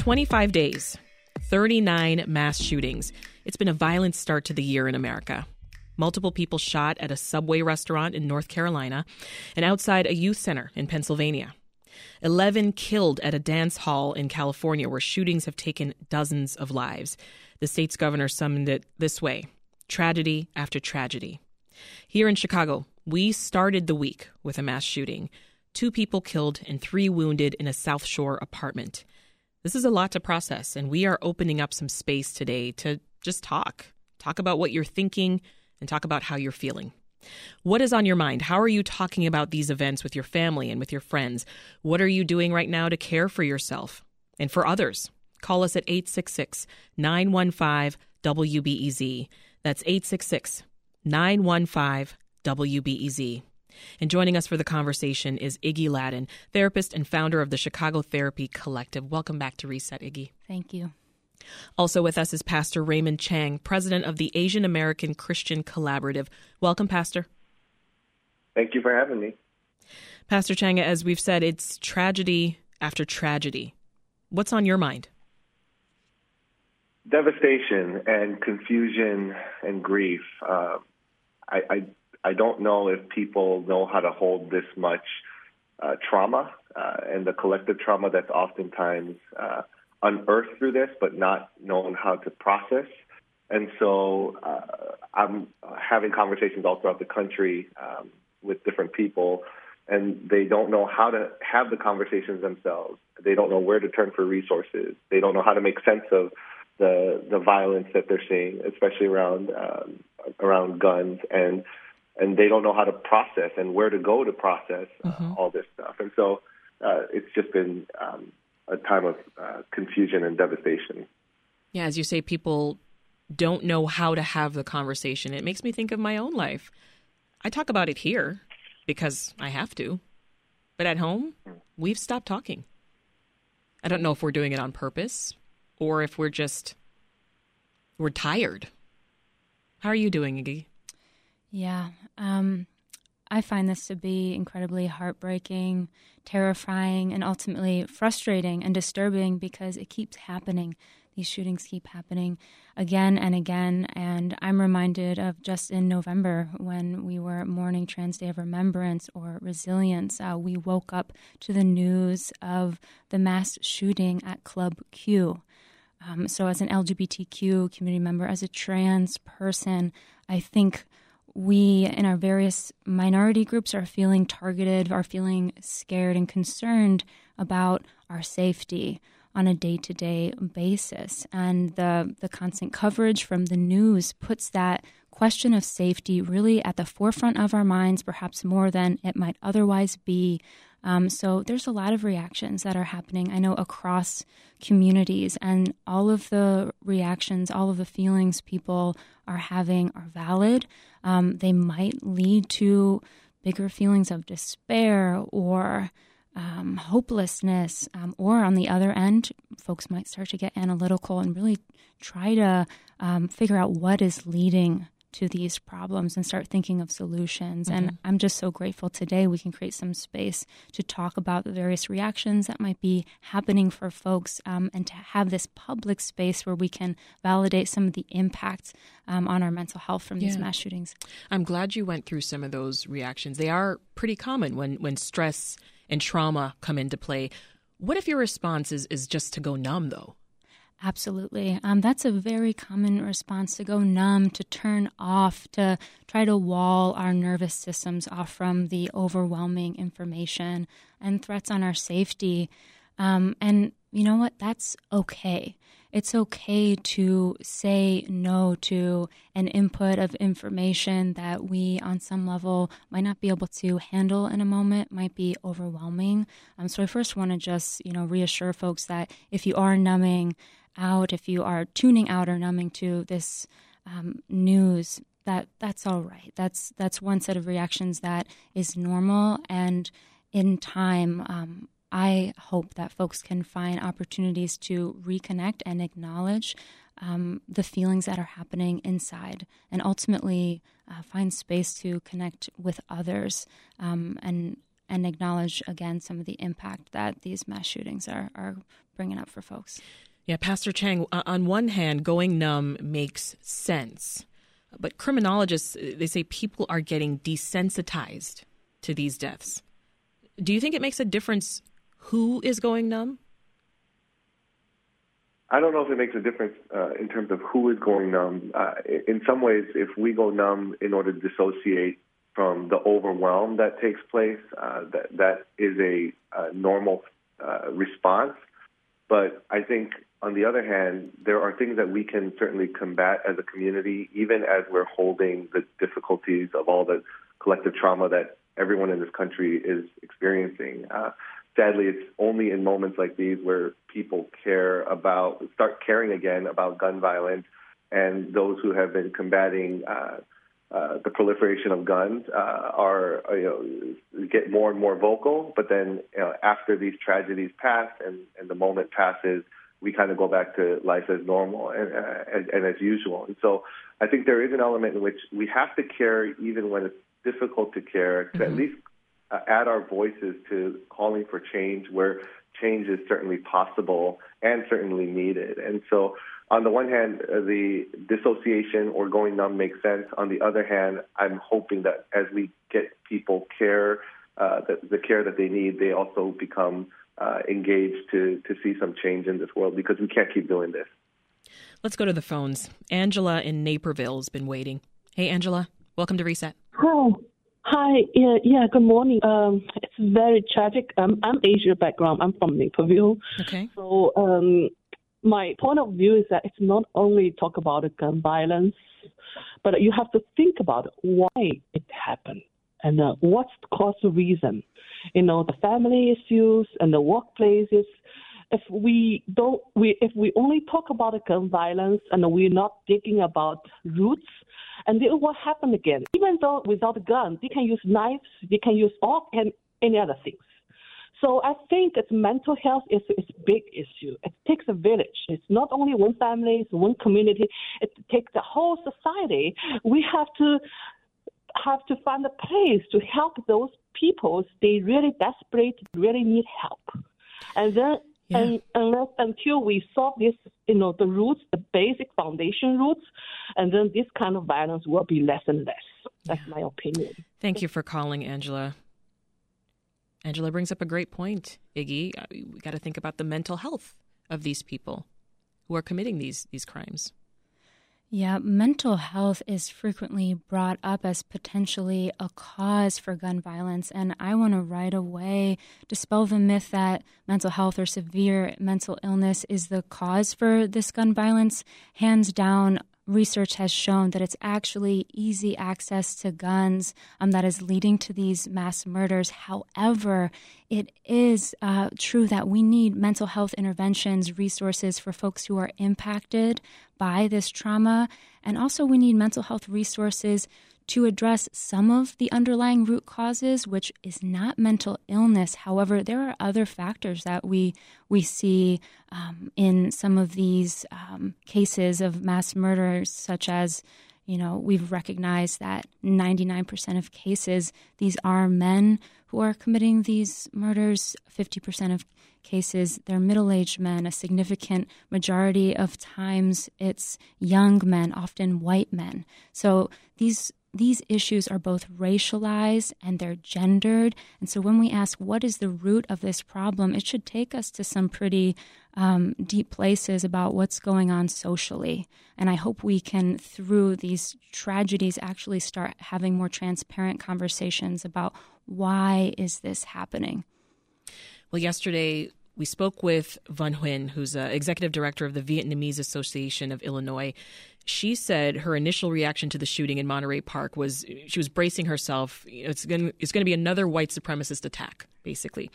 25 days, 39 mass shootings. It's been a violent start to the year in America. Multiple people shot at a Subway restaurant in North Carolina and outside a youth center in Pennsylvania. 11 killed at a dance hall in California where shootings have taken dozens of lives. The state's governor summoned it this way tragedy after tragedy. Here in Chicago, we started the week with a mass shooting. Two people killed and three wounded in a South Shore apartment. This is a lot to process, and we are opening up some space today to just talk. Talk about what you're thinking and talk about how you're feeling. What is on your mind? How are you talking about these events with your family and with your friends? What are you doing right now to care for yourself and for others? Call us at 866 915 WBEZ. That's 866 915 WBEZ. And joining us for the conversation is Iggy Ladden, therapist and founder of the Chicago Therapy Collective. Welcome back to Reset, Iggy. Thank you. Also with us is Pastor Raymond Chang, president of the Asian American Christian Collaborative. Welcome, Pastor. Thank you for having me. Pastor Chang, as we've said, it's tragedy after tragedy. What's on your mind? Devastation and confusion and grief. Uh, I, I I don't know if people know how to hold this much uh, trauma uh, and the collective trauma that's oftentimes uh, unearthed through this, but not known how to process. And so uh, I'm having conversations all throughout the country um, with different people, and they don't know how to have the conversations themselves. They don't know where to turn for resources. They don't know how to make sense of the the violence that they're seeing, especially around um, around guns and and they don't know how to process and where to go to process uh, mm-hmm. all this stuff. And so uh, it's just been um, a time of uh, confusion and devastation. Yeah, as you say, people don't know how to have the conversation. It makes me think of my own life. I talk about it here because I have to, but at home, we've stopped talking. I don't know if we're doing it on purpose or if we're just we're tired. How are you doing, Iggy? Yeah. Um, I find this to be incredibly heartbreaking, terrifying, and ultimately frustrating and disturbing because it keeps happening. These shootings keep happening again and again. And I'm reminded of just in November when we were mourning Trans Day of Remembrance or Resilience, uh, we woke up to the news of the mass shooting at Club Q. Um, so, as an LGBTQ community member, as a trans person, I think we in our various minority groups are feeling targeted, are feeling scared and concerned about our safety on a day to day basis. And the, the constant coverage from the news puts that question of safety really at the forefront of our minds, perhaps more than it might otherwise be. Um, so there's a lot of reactions that are happening, I know, across communities, and all of the reactions, all of the feelings people are having are valid. Um, they might lead to bigger feelings of despair or um, hopelessness, um, or on the other end, folks might start to get analytical and really try to um, figure out what is leading to these problems and start thinking of solutions. Mm-hmm. And I'm just so grateful today we can create some space to talk about the various reactions that might be happening for folks um, and to have this public space where we can validate some of the impacts um, on our mental health from these mass shootings. I'm glad you went through some of those reactions. They are pretty common when, when stress and trauma come into play. What if your response is, is just to go numb, though? Absolutely. Um, that's a very common response to go numb, to turn off, to try to wall our nervous systems off from the overwhelming information and threats on our safety. Um, and you know what? That's okay. It's okay to say no to an input of information that we, on some level, might not be able to handle in a moment, might be overwhelming. Um, so I first want to just, you know, reassure folks that if you are numbing, out, if you are tuning out or numbing to this um, news, that that's all right. That's that's one set of reactions that is normal, and in time, um, I hope that folks can find opportunities to reconnect and acknowledge um, the feelings that are happening inside, and ultimately uh, find space to connect with others um, and and acknowledge again some of the impact that these mass shootings are, are bringing up for folks. Yeah, Pastor Chang, on one hand, going numb makes sense. But criminologists, they say people are getting desensitized to these deaths. Do you think it makes a difference who is going numb? I don't know if it makes a difference uh, in terms of who is going numb. Uh, in some ways, if we go numb in order to dissociate from the overwhelm that takes place, uh, that that is a, a normal uh, response. But I think, on the other hand, there are things that we can certainly combat as a community, even as we're holding the difficulties of all the collective trauma that everyone in this country is experiencing. Uh, sadly, it's only in moments like these where people care about, start caring again about gun violence, and those who have been combating uh, uh, the proliferation of guns uh, are, you know, get more and more vocal. But then, you know, after these tragedies pass and, and the moment passes, we kind of go back to life as normal and, uh, and, and as usual. And so, I think there is an element in which we have to care even when it's difficult to care, to mm-hmm. at least uh, add our voices to calling for change where change is certainly possible and certainly needed. And so, on the one hand, uh, the dissociation or going numb makes sense. On the other hand, I'm hoping that as we get people care, uh, the, the care that they need, they also become uh, engaged to, to see some change in this world because we can't keep doing this. Let's go to the phones. Angela in Naperville has been waiting. Hey, Angela, welcome to Reset. Hi. Hi. Yeah, yeah. Good morning. Um, it's very tragic. Um, I'm Asia background. I'm from Naperville. Okay. So, um, my point of view is that it's not only talk about gun violence, but you have to think about why it happened and uh, what's the cause of reason. You know, the family issues and the workplaces. If we don't, we if we only talk about gun violence and we're not thinking about roots and then what happened again? Even though without a gun, they can use knives, they can use all and any other things. So I think that mental health is, is a big issue. It takes a village. It's not only one family, it's one community. It takes the whole society. We have to have to find a place to help those people. They really desperate, really need help. And then yeah. And unless until we solve this, you know, the roots, the basic foundation roots, and then this kind of violence will be less and less. That's yeah. my opinion. Thank you for calling, Angela. Angela brings up a great point, Iggy. Uh, we got to think about the mental health of these people who are committing these these crimes. Yeah, mental health is frequently brought up as potentially a cause for gun violence. And I want to right away dispel the myth that mental health or severe mental illness is the cause for this gun violence. Hands down, research has shown that it's actually easy access to guns um, that is leading to these mass murders. However, it is uh, true that we need mental health interventions, resources for folks who are impacted by this trauma. And also, we need mental health resources to address some of the underlying root causes, which is not mental illness. However, there are other factors that we we see um, in some of these um, cases of mass murders, such as you know we've recognized that 99% of cases these are men who are committing these murders. 50% of cases they're middle-aged men. A significant majority of times it's young men, often white men. So these these issues are both racialized and they're gendered. And so when we ask what is the root of this problem, it should take us to some pretty um, deep places about what's going on socially. And I hope we can, through these tragedies, actually start having more transparent conversations about why is this happening. Well, yesterday we spoke with Van Huynh, who's executive director of the Vietnamese Association of Illinois. She said her initial reaction to the shooting in Monterey Park was she was bracing herself. It's going it's going to be another white supremacist attack, basically.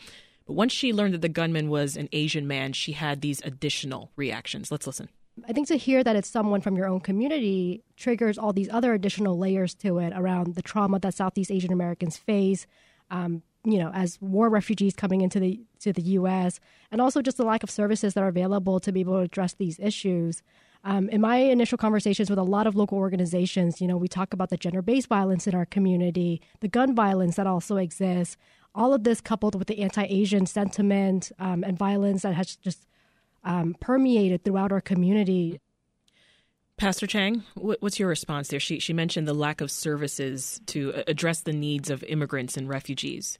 But once she learned that the gunman was an Asian man, she had these additional reactions. Let's listen. I think to hear that it's someone from your own community triggers all these other additional layers to it around the trauma that Southeast Asian Americans face, um, you know, as war refugees coming into the to the U.S., and also just the lack of services that are available to be able to address these issues. Um, in my initial conversations with a lot of local organizations, you know, we talk about the gender-based violence in our community, the gun violence that also exists, all of this coupled with the anti-Asian sentiment um, and violence that has just um, permeated throughout our community. Pastor Chang, what's your response there? She she mentioned the lack of services to address the needs of immigrants and refugees.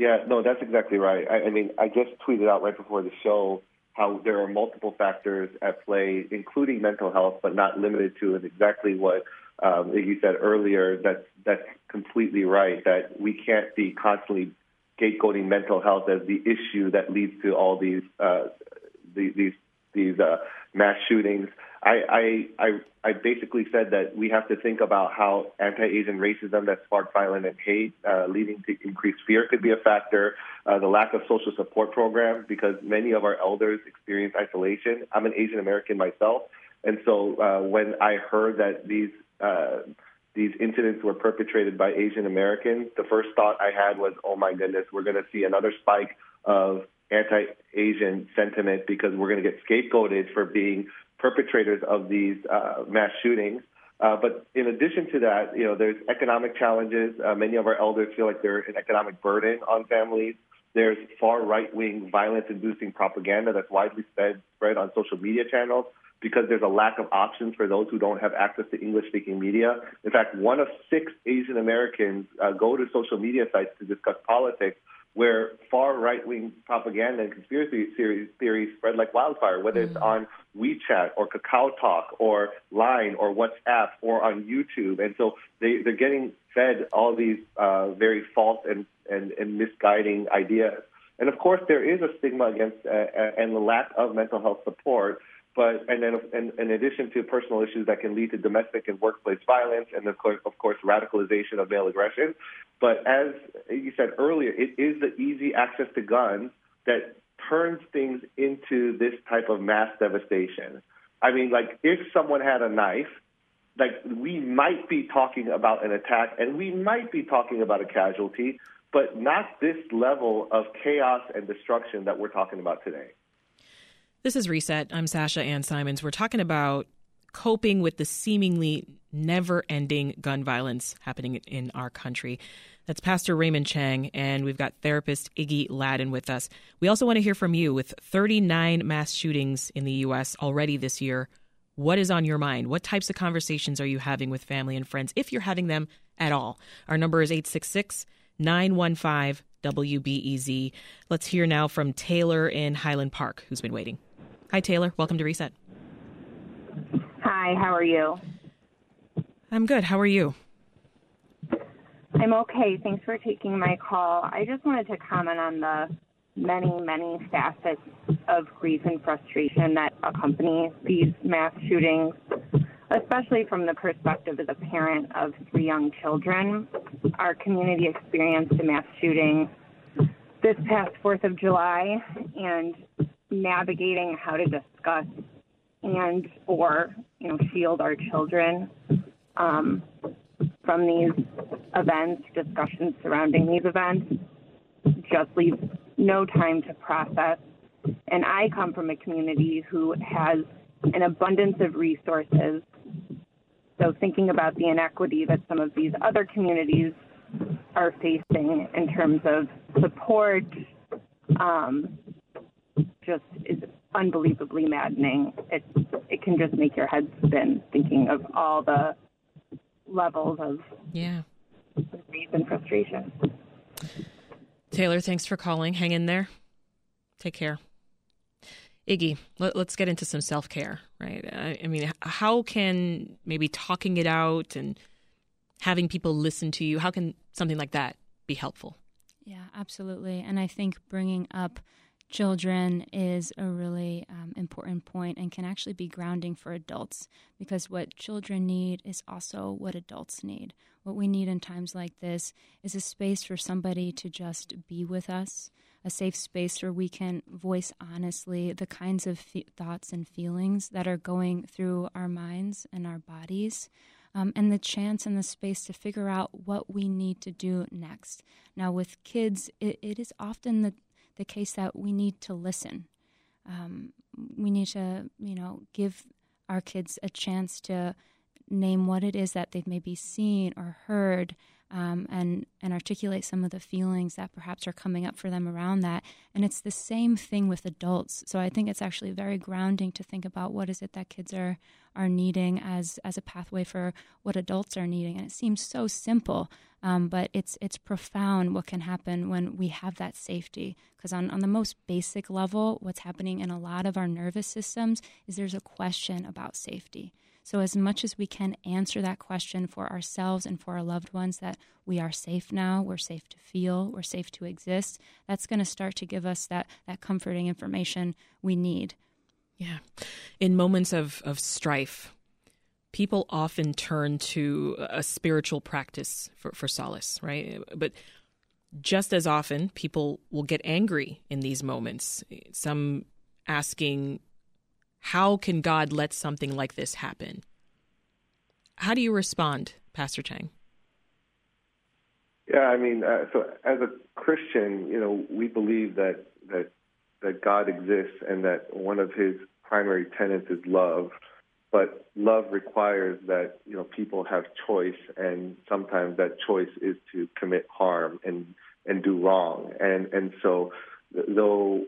Yeah, no, that's exactly right. I, I mean, I just tweeted out right before the show how there are multiple factors at play, including mental health, but not limited to, and exactly what um, you said earlier. That that's completely right. That we can't be constantly scapegoating mental health as the issue that leads to all these uh, these these, these uh, mass shootings. I, I, I, I basically said that we have to think about how anti-Asian racism that sparked violence and hate, uh, leading to increased fear, could be a factor. Uh, the lack of social support programs, because many of our elders experience isolation. I'm an Asian American myself, and so uh, when I heard that these uh, these incidents were perpetrated by Asian Americans, the first thought I had was, "Oh my goodness, we're going to see another spike of anti-Asian sentiment because we're going to get scapegoated for being perpetrators of these uh, mass shootings. Uh, but in addition to that, you know, there's economic challenges. Uh, many of our elders feel like they're an economic burden on families. There's far right-wing violence-inducing propaganda that's widely spread, spread on social media channels because there's a lack of options for those who don't have access to English-speaking media. In fact, one of six Asian Americans uh, go to social media sites to discuss politics where far right wing propaganda and conspiracy theories spread like wildfire, whether it's mm. on WeChat or Kakao Talk or Line or WhatsApp or on YouTube. And so they, they're getting fed all these uh, very false and, and, and misguiding ideas. And of course, there is a stigma against uh, uh and the lack of mental health support but and then in, in addition to personal issues that can lead to domestic and workplace violence, and of course, of course, radicalization of male aggression. But as you said earlier, it is the easy access to guns that turns things into this type of mass devastation. I mean, like if someone had a knife, like we might be talking about an attack, and we might be talking about a casualty, but not this level of chaos and destruction that we're talking about today. This is Reset. I'm Sasha Ann Simons. We're talking about coping with the seemingly never ending gun violence happening in our country. That's Pastor Raymond Chang, and we've got therapist Iggy Ladden with us. We also want to hear from you with 39 mass shootings in the U.S. already this year. What is on your mind? What types of conversations are you having with family and friends, if you're having them at all? Our number is 866 915 WBEZ. Let's hear now from Taylor in Highland Park, who's been waiting. Hi, Taylor. Welcome to Reset. Hi, how are you? I'm good. How are you? I'm okay. Thanks for taking my call. I just wanted to comment on the many, many facets of grief and frustration that accompany these mass shootings, especially from the perspective as a parent of three young children. Our community experienced a mass shooting this past 4th of July, and navigating how to discuss and or you know shield our children um, from these events, discussions surrounding these events, just leaves no time to process. And I come from a community who has an abundance of resources. So thinking about the inequity that some of these other communities are facing in terms of support, um, unbelievably maddening. It it can just make your head spin thinking of all the levels of yeah grief and frustration. Taylor, thanks for calling. Hang in there. Take care. Iggy, let, us get into some self care, right? I, I mean, how can maybe talking it out and having people listen to you, how can something like that be helpful? Yeah, absolutely. And I think bringing up children is a really um, important point and can actually be grounding for adults because what children need is also what adults need. What we need in times like this is a space for somebody to just be with us, a safe space where we can voice honestly the kinds of thoughts and feelings that are going through our minds and our bodies. Um, and the chance and the space to figure out what we need to do next. Now, with kids, it, it is often the the case that we need to listen. Um, we need to, you know, give our kids a chance to name what it is that they've maybe seen or heard um, and and articulate some of the feelings that perhaps are coming up for them around that. And it's the same thing with adults. So I think it's actually very grounding to think about what is it that kids are are needing as as a pathway for what adults are needing. And it seems so simple, um, but it's it's profound what can happen when we have that safety. Because on on the most basic level, what's happening in a lot of our nervous systems is there's a question about safety. So, as much as we can answer that question for ourselves and for our loved ones that we are safe now, we're safe to feel, we're safe to exist, that's going to start to give us that, that comforting information we need. Yeah. In moments of, of strife, people often turn to a spiritual practice for, for solace, right? But just as often, people will get angry in these moments. Some asking, how can God let something like this happen? How do you respond, Pastor Chang? Yeah, I mean, uh, so as a Christian, you know, we believe that that that God exists and that one of His primary tenets is love. But love requires that you know people have choice, and sometimes that choice is to commit harm and and do wrong. And and so, though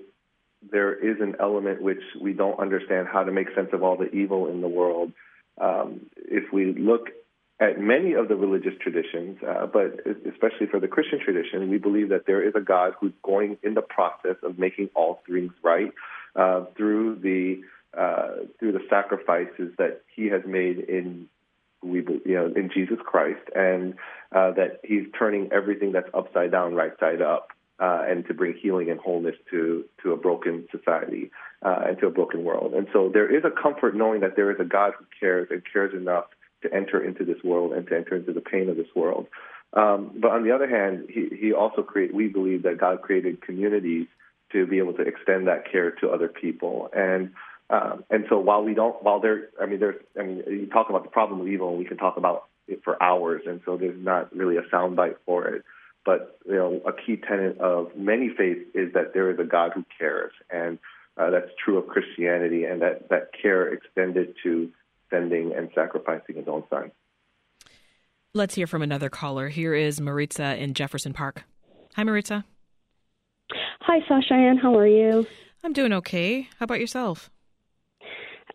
there is an element which we don't understand how to make sense of all the evil in the world. Um, if we look at many of the religious traditions, uh, but especially for the Christian tradition, we believe that there is a God who's going in the process of making all things right uh, through the uh, through the sacrifices that He has made in we you know in Jesus Christ, and uh, that He's turning everything that's upside down right side up uh, and to bring healing and wholeness to to a broken society uh, and to a broken world. And so there is a comfort knowing that there is a God who cares and cares enough to enter into this world and to enter into the pain of this world. Um, but on the other hand, he, he also create. We believe that God created communities to be able to extend that care to other people. And um, and so while we don't, while there, I mean, there's, I mean, you talk about the problem of evil, and we can talk about it for hours. And so there's not really a soundbite for it. But you know, a key tenet of many faiths is that there is a God who cares, and uh, that's true of Christianity, and that that care extended to sending and sacrificing His own Son. Let's hear from another caller. Here is Maritza in Jefferson Park. Hi, Maritza. Hi, Sasha Ann. How are you? I'm doing okay. How about yourself?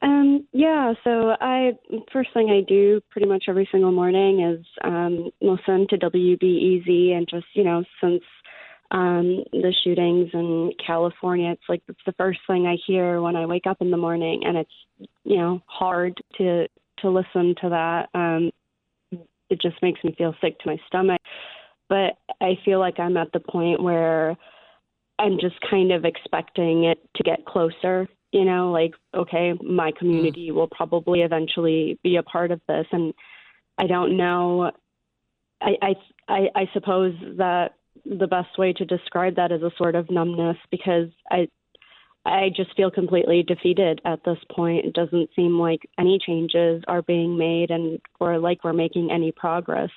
Um, yeah, so I first thing I do pretty much every single morning is um, listen to WBEZ, and just you know since um, the shootings in California, it's like it's the first thing I hear when I wake up in the morning, and it's you know hard to to listen to that. Um, it just makes me feel sick to my stomach, but I feel like I'm at the point where I'm just kind of expecting it to get closer you know, like, okay, my community mm. will probably eventually be a part of this. And I don't know. I, I, I, suppose that the best way to describe that is a sort of numbness because I, I just feel completely defeated at this point. It doesn't seem like any changes are being made and or like we're making any progress.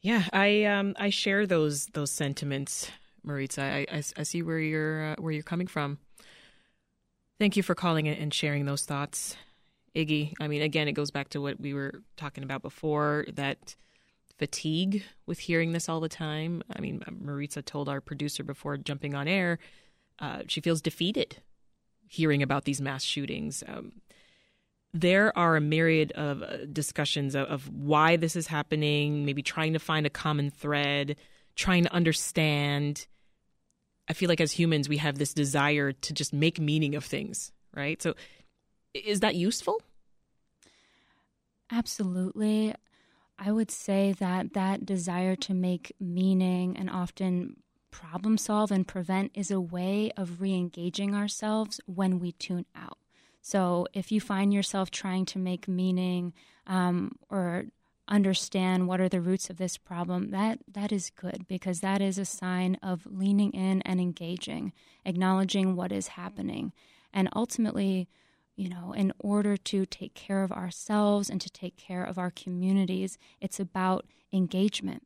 Yeah, I um I share those those sentiments, Maritza. I, I, I see where you're uh, where you're coming from. Thank you for calling and sharing those thoughts. Iggy, I mean, again, it goes back to what we were talking about before that fatigue with hearing this all the time. I mean, Maritza told our producer before jumping on air, uh, she feels defeated hearing about these mass shootings. Um, there are a myriad of uh, discussions of, of why this is happening, maybe trying to find a common thread, trying to understand. I feel like as humans, we have this desire to just make meaning of things, right? So, is that useful? Absolutely. I would say that that desire to make meaning and often problem solve and prevent is a way of re engaging ourselves when we tune out. So, if you find yourself trying to make meaning um, or understand what are the roots of this problem that that is good because that is a sign of leaning in and engaging acknowledging what is happening and ultimately you know in order to take care of ourselves and to take care of our communities it's about engagement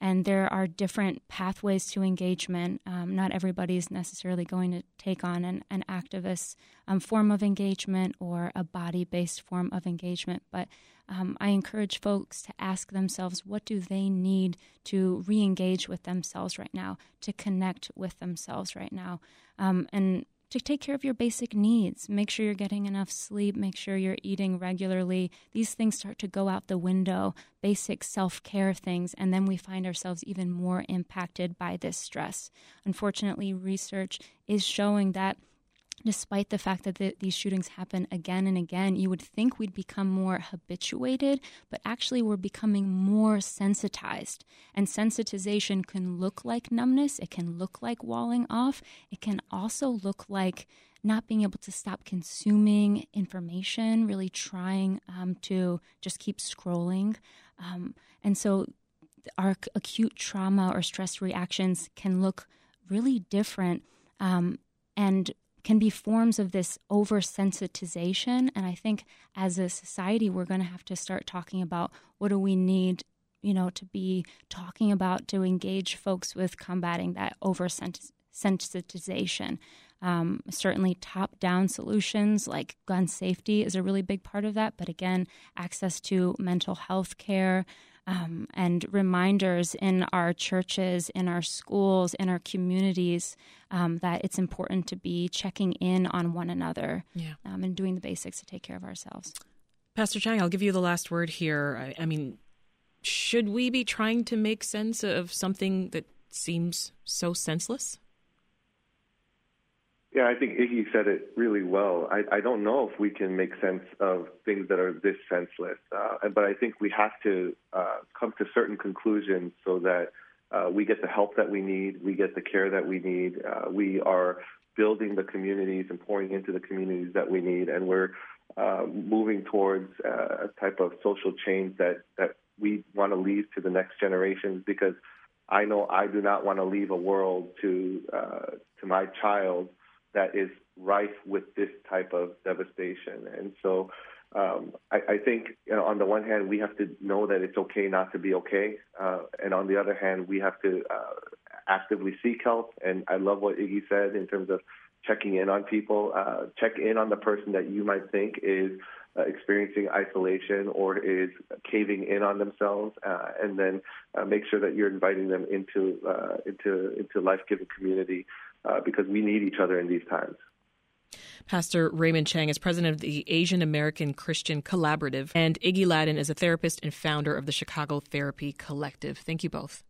and there are different pathways to engagement. Um, not everybody is necessarily going to take on an, an activist um, form of engagement or a body based form of engagement, but um, I encourage folks to ask themselves what do they need to re engage with themselves right now, to connect with themselves right now. Um, and to take care of your basic needs. Make sure you're getting enough sleep, make sure you're eating regularly. These things start to go out the window, basic self care things, and then we find ourselves even more impacted by this stress. Unfortunately, research is showing that despite the fact that the, these shootings happen again and again, you would think we'd become more habituated, but actually we're becoming more sensitized. And sensitization can look like numbness, it can look like walling off, it can also look like not being able to stop consuming information, really trying um, to just keep scrolling. Um, and so our acute trauma or stress reactions can look really different. Um, and can be forms of this oversensitization. And I think as a society, we're going to have to start talking about what do we need, you know, to be talking about to engage folks with combating that oversensitization. Um, certainly, top down solutions like gun safety is a really big part of that. But again, access to mental health care, um, and reminders in our churches, in our schools, in our communities um, that it's important to be checking in on one another yeah. um, and doing the basics to take care of ourselves. Pastor Chang, I'll give you the last word here. I, I mean, should we be trying to make sense of something that seems so senseless? Yeah, I think Iggy said it really well. I, I don't know if we can make sense of things that are this senseless, uh, but I think we have to uh, come to certain conclusions so that uh, we get the help that we need, we get the care that we need, uh, we are building the communities and pouring into the communities that we need, and we're uh, moving towards uh, a type of social change that, that we want to leave to the next generations because I know I do not want to leave a world to uh, to my child that is rife with this type of devastation. And so um, I, I, think you know, on the one hand, we have to know that it's okay not to be okay. Uh, and on the other hand, we have to uh, actively seek help. And I love what Iggy said in terms of checking in on people. Uh, check in on the person that you might think is uh, experiencing isolation or is caving in on themselves, uh, and then uh, make sure that you're inviting them into uh, into into life giving community uh, because we need each other in these times. Pastor Raymond Chang is president of the Asian American Christian Collaborative, and Iggy Ladden is a therapist and founder of the Chicago Therapy Collective. Thank you both.